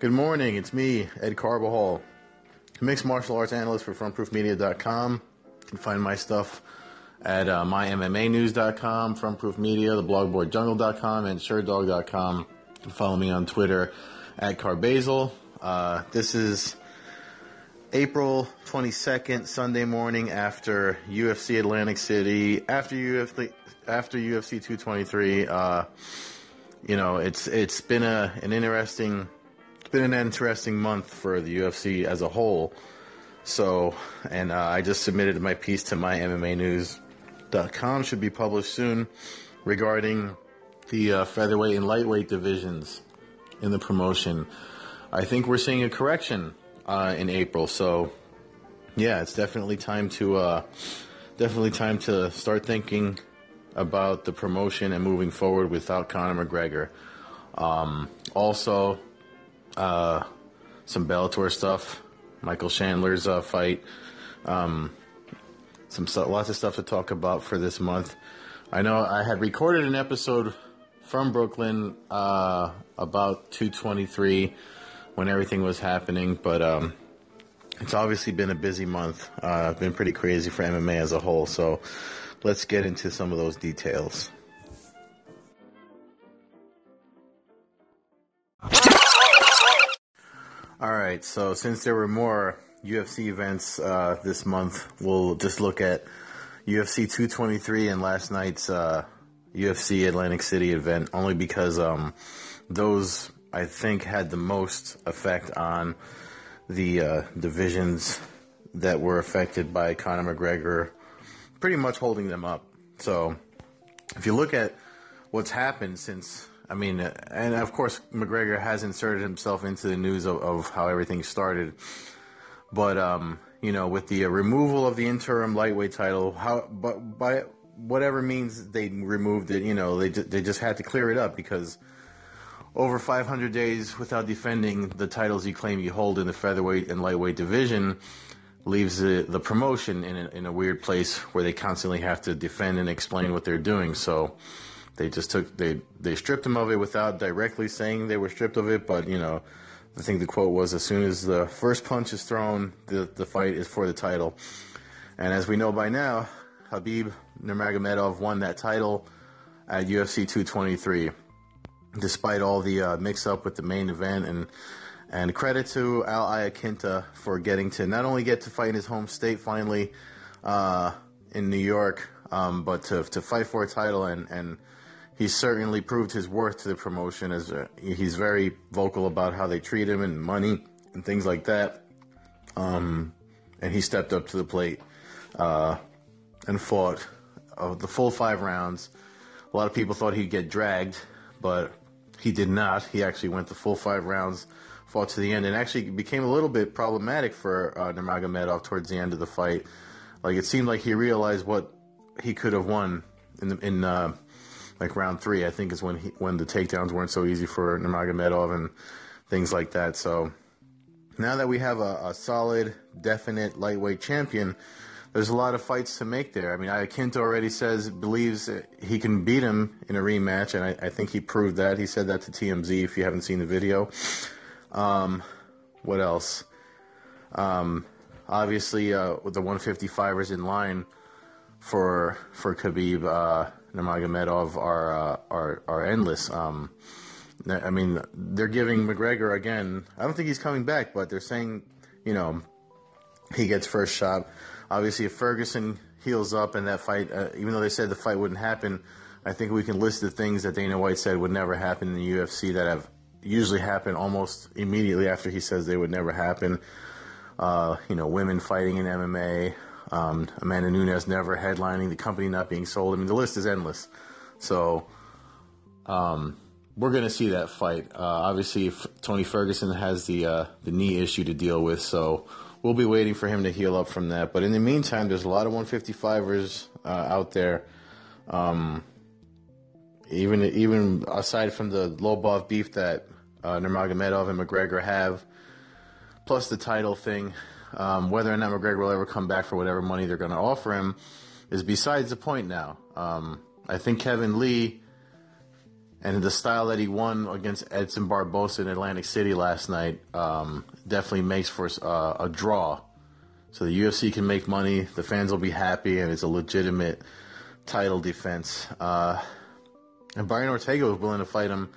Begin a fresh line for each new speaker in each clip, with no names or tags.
Good morning, it's me, Ed Carbajal, mixed martial arts analyst for frontproofmedia.com. You can find my stuff at uh, mymmanews.com, Frontproof Media, the blogboard jungle.com, and SureDog.com. Follow me on Twitter at Carbazal. Uh, this is April 22nd, Sunday morning after UFC Atlantic City, after UFC, after UFC 223. Uh, you know, it's it's been a an interesting been an interesting month for the UFC as a whole. So, and uh, I just submitted my piece to my MMA News.com. Should be published soon regarding the uh, featherweight and lightweight divisions in the promotion. I think we're seeing a correction uh, in April. So, yeah, it's definitely time to uh, definitely time to start thinking about the promotion and moving forward without Conor McGregor. Um, also, uh, some Bellator stuff, Michael Chandler's uh, fight, um, some lots of stuff to talk about for this month. I know I had recorded an episode from Brooklyn uh, about 223 when everything was happening, but um, it's obviously been a busy month. Uh, been pretty crazy for MMA as a whole. So let's get into some of those details. All right, so since there were more UFC events uh, this month, we'll just look at UFC 223 and last night's uh, UFC Atlantic City event, only because um, those I think had the most effect on the uh, divisions that were affected by Conor McGregor, pretty much holding them up. So if you look at what's happened since I mean, and of course, McGregor has inserted himself into the news of, of how everything started. But um, you know, with the uh, removal of the interim lightweight title, how but by whatever means they removed it, you know, they they just had to clear it up because over 500 days without defending the titles you claim you hold in the featherweight and lightweight division leaves the, the promotion in a, in a weird place where they constantly have to defend and explain what they're doing. So they just took they they stripped him of it without directly saying they were stripped of it, but you know, I think the quote was as soon as the first punch is thrown, the the fight is for the title. And as we know by now, Khabib Nurmagomedov won that title at UFC 223, despite all the uh, mix-up with the main event. And and credit to Al Iaquinta for getting to not only get to fight in his home state finally uh, in New York, um, but to to fight for a title and and he's certainly proved his worth to the promotion as a, he's very vocal about how they treat him and money and things like that. Um, and he stepped up to the plate uh, and fought uh, the full five rounds. A lot of people thought he'd get dragged, but he did not. He actually went the full five rounds, fought to the end, and actually became a little bit problematic for uh, Nurmagomedov towards the end of the fight. Like it seemed like he realized what he could have won in the, in uh, like round three, I think is when he, when the takedowns weren't so easy for Nurmagomedov and things like that. So now that we have a, a, solid, definite lightweight champion, there's a lot of fights to make there. I mean, Iaquinta already says believes he can beat him in a rematch, and I, I, think he proved that. He said that to TMZ. If you haven't seen the video, um, what else? Um, obviously, uh, the 155ers in line for for Khabib. Uh, Nurmagomedov are uh, are are endless. Um, I mean, they're giving McGregor again. I don't think he's coming back, but they're saying, you know, he gets first shot. Obviously, if Ferguson heals up and that fight, uh, even though they said the fight wouldn't happen, I think we can list the things that Dana White said would never happen in the UFC that have usually happened almost immediately after he says they would never happen. Uh, you know, women fighting in MMA, um, Amanda Nunes never headlining, the company not being sold. I mean, the list is endless. So, um, we're going to see that fight. Uh, obviously, Tony Ferguson has the uh, the knee issue to deal with, so we'll be waiting for him to heal up from that. But in the meantime, there's a lot of 155ers uh, out there. Um, even even aside from the low buff beef that uh, Nurmagomedov and McGregor have, plus the title thing, um, whether or not McGregor will ever come back for whatever money they're going to offer him is besides the point now. Um, I think Kevin Lee and the style that he won against Edson Barbosa in Atlantic City last night um, definitely makes for uh, a draw. So the UFC can make money, the fans will be happy, and it's a legitimate title defense. Uh, and Brian Ortega was willing to fight him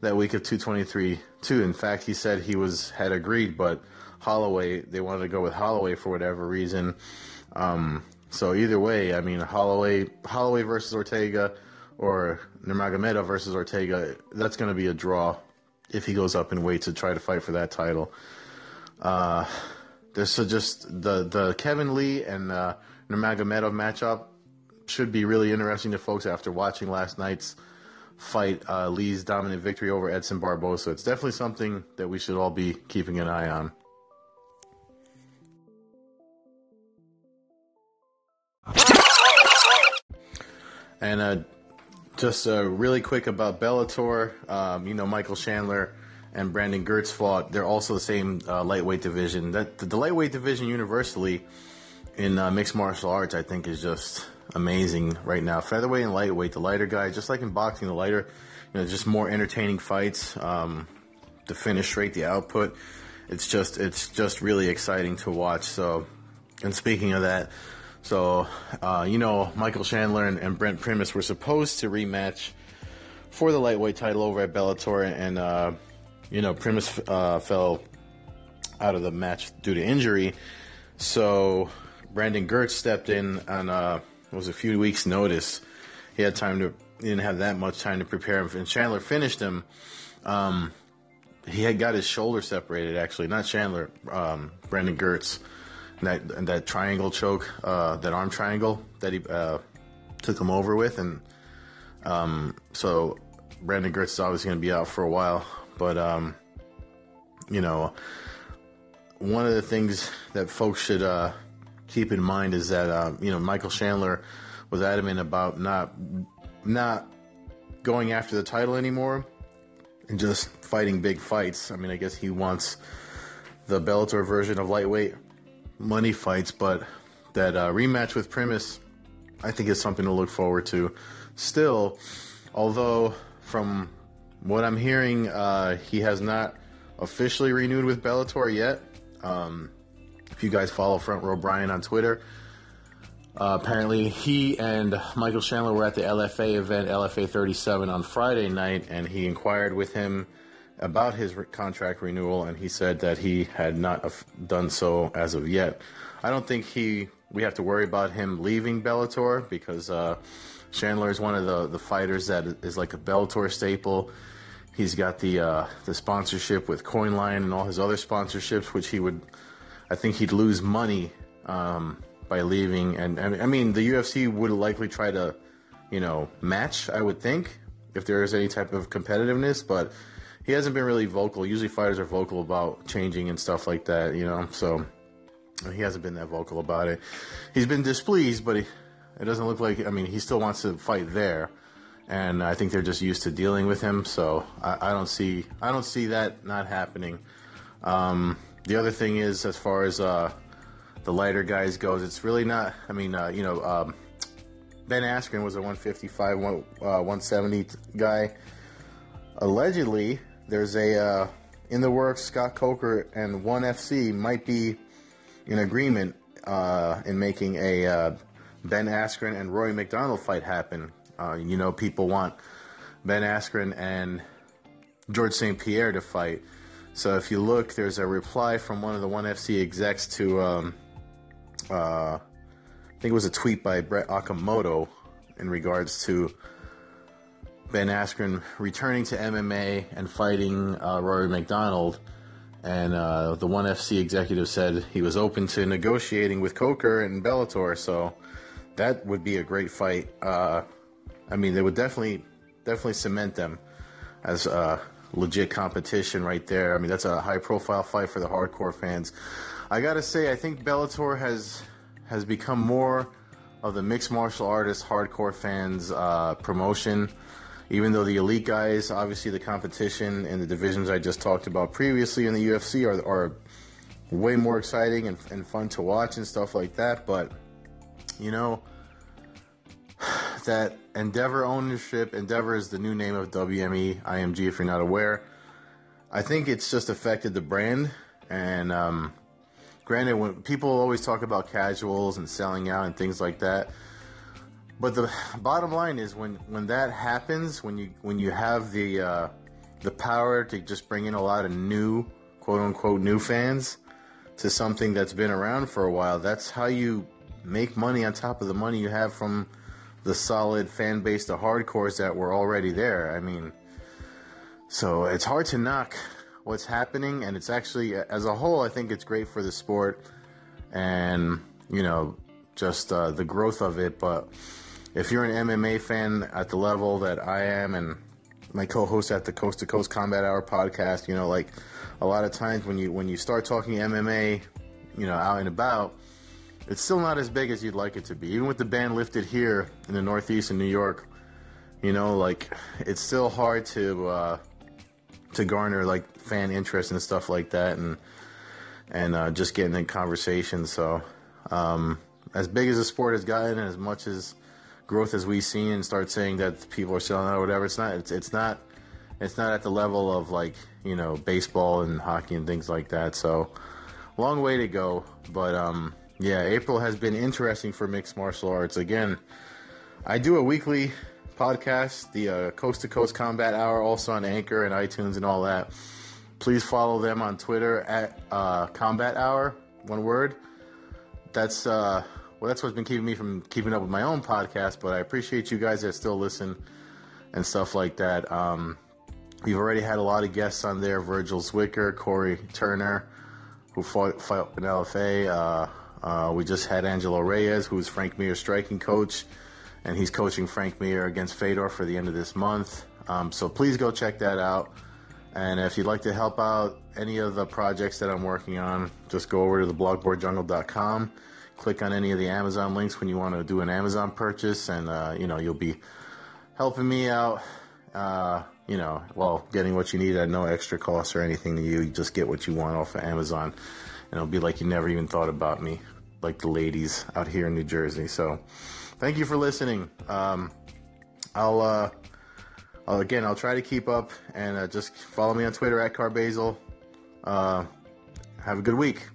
that week of 223 too. In fact, he said he was had agreed, but Holloway they wanted to go with Holloway for whatever reason. Um, so either way, I mean Holloway Holloway versus Ortega or Nurmagomedov versus Ortega, that's going to be a draw if he goes up in weight to try to fight for that title. Uh, this is just the the Kevin Lee and uh, Nurmagomedov matchup should be really interesting to folks after watching last night's fight, uh, Lee's dominant victory over Edson Barbosa. It's definitely something that we should all be keeping an eye on. And uh, just uh, really quick about Bellator, um, you know, Michael Chandler and Brandon Girtz fought. They're also the same uh, lightweight division. That the, lightweight division universally in uh, mixed martial arts, I think, is just amazing right now. Featherweight and lightweight, the lighter guys, just like in boxing, the lighter, you know, just more entertaining fights. Um, the finish rate, the output, it's just it's just really exciting to watch. So, and speaking of that, so, uh, you know, Michael Chandler and, and, Brent Primus were supposed to rematch for the lightweight title over at Bellator, and, uh, you know, Primus uh, fell out of the match due to injury. So, Brandon Girtz stepped in on uh, was a few weeks' notice. He had time to, he didn't have that much time to prepare, him. and Chandler finished him. Um, he had got his shoulder separated, actually, not Chandler, um, Brandon Girtz that that triangle choke, uh, that arm triangle that he uh, took him over with, and um, so Brandon Girtz is obviously going to be out for a while. But um, you know, one of the things that folks should uh, keep in mind is that uh, you know Michael Chandler was adamant about not not going after the title anymore and just fighting big fights. I mean, I guess he wants the Bellator version of lightweight money fights, but that uh, rematch with Primus, I think is something to look forward to. Still, although from what I'm hearing, uh, he has not officially renewed with Bellator yet. Um, if you guys follow Front Row Brian on Twitter, uh, apparently he and Michael Chandler were at the LFA event, LFA 37, on Friday night, and he inquired with him about his contract renewal, and he said that he had not done so as of yet. I don't think he we have to worry about him leaving Bellator because uh, Chandler is one of the, the fighters that is like a Bellator staple. He's got the uh, the sponsorship with Coinline and all his other sponsorships, which he would, I think he'd lose money um, by leaving. And, and I mean, the UFC would likely try to, you know, match. I would think if there is any type of competitiveness, but he hasn't been really vocal. Usually fighters are vocal about changing and stuff like that, you know. So he hasn't been that vocal about it. He's been displeased, but he, it doesn't look like. I mean, he still wants to fight there, and I think they're just used to dealing with him. So I, I don't see I don't see that not happening. Um, the other thing is, as far as uh, the lighter guys goes, it's really not. I mean, uh, you know, um, Ben Askren was a 155, one, uh, 170 guy. Allegedly, there's a uh, in the works. Scott Coker and One FC might be in agreement uh, in making a uh, Ben Askren and Rory MacDonald fight happen. Uh, you know, people want Ben Askren and George St. Pierre to fight. So if you look, there's a reply from one of the One FC execs to, um, uh, I think it was a tweet by Brett Okamoto in regards to Ben Askren returning to MMA and fighting uh, Rory MacDonald. And uh, the ONE FC executive said he was open to negotiating with Coker and Bellator. So that would be a great fight. Uh, I mean, they would definitely, definitely cement them as a legit competition right there. I mean, that's a high-profile fight for the hardcore fans. I gotta say, I think Bellator has has become more of the mixed martial artist hardcore fans uh, promotion even though the elite guys, obviously the competition and the divisions I just talked about previously in the UFC are, are way more exciting and, and fun to watch and stuff like that. But, you know, that Endeavor ownership, Endeavor is the new name of WME IMG, if you're not aware. I think it's just affected the brand. And um, granted, when people always talk about casuals and selling out and things like that, but the bottom line is when when that happens, when you when you have the uh, the power to just bring in a lot of new quote unquote new fans to something that's been around for a while, that's how you make money on top of the money you have from the solid fan base, the hardcores that were already there. I mean, so it's hard to knock what's happening, and it's actually, as a whole, I think it's great for the sport and, you know, just uh, the growth of it. But if you're an MMA fan at the level that I am, and my co-host at the Coast to Coast Combat Hour podcast, you know, like a lot of times when you when you start talking MMA, you know, out and about, it's still not as big as you'd like it to be. Even with the ban lifted here in the Northeast in New York, you know, like it's still hard to uh, to garner like fan interest and stuff like that, and and uh, just getting in conversation. So, um, as big as the sport has gotten, and as much as growth as we've seen, and start saying that people are selling out or whatever, it's not. It's, it's not. It's not at the level of like you know baseball and hockey and things like that. So, long way to go. But um, yeah, April has been interesting for mixed martial arts. Again, I do a weekly podcast, the uh, Coast to Coast Combat Hour, also on Anchor and iTunes and all that. Please follow them on Twitter at uh, Combat Hour, one word. That's uh, well, that's what's been keeping me from keeping up with my own podcast. But I appreciate you guys that still listen and stuff like that. Um, we've already had a lot of guests on there: Virgil Zwicker, Corey Turner, who fought, fought in LFA. Uh, uh, we just had Angelo Reyes, who's Frank Mir's striking coach and he's coaching Frank Mir against Fedor for the end of this month. Um, so please go check that out. And if you'd like to help out any of the projects that I'm working on, just go over to the blogboardjungle.com, click on any of the Amazon links when you want to do an Amazon purchase, and uh, you know you'll be helping me out. Uh, you know, well, getting what you need at no extra cost or anything to you. You just get what you want off of Amazon, and it'll be like you never even thought about me, like the ladies out here in New Jersey. So thank you for listening. Um, I'll, uh, I'll, again, I'll try to keep up and uh, just follow me on Twitter at Carbasil. Uh, have a good week.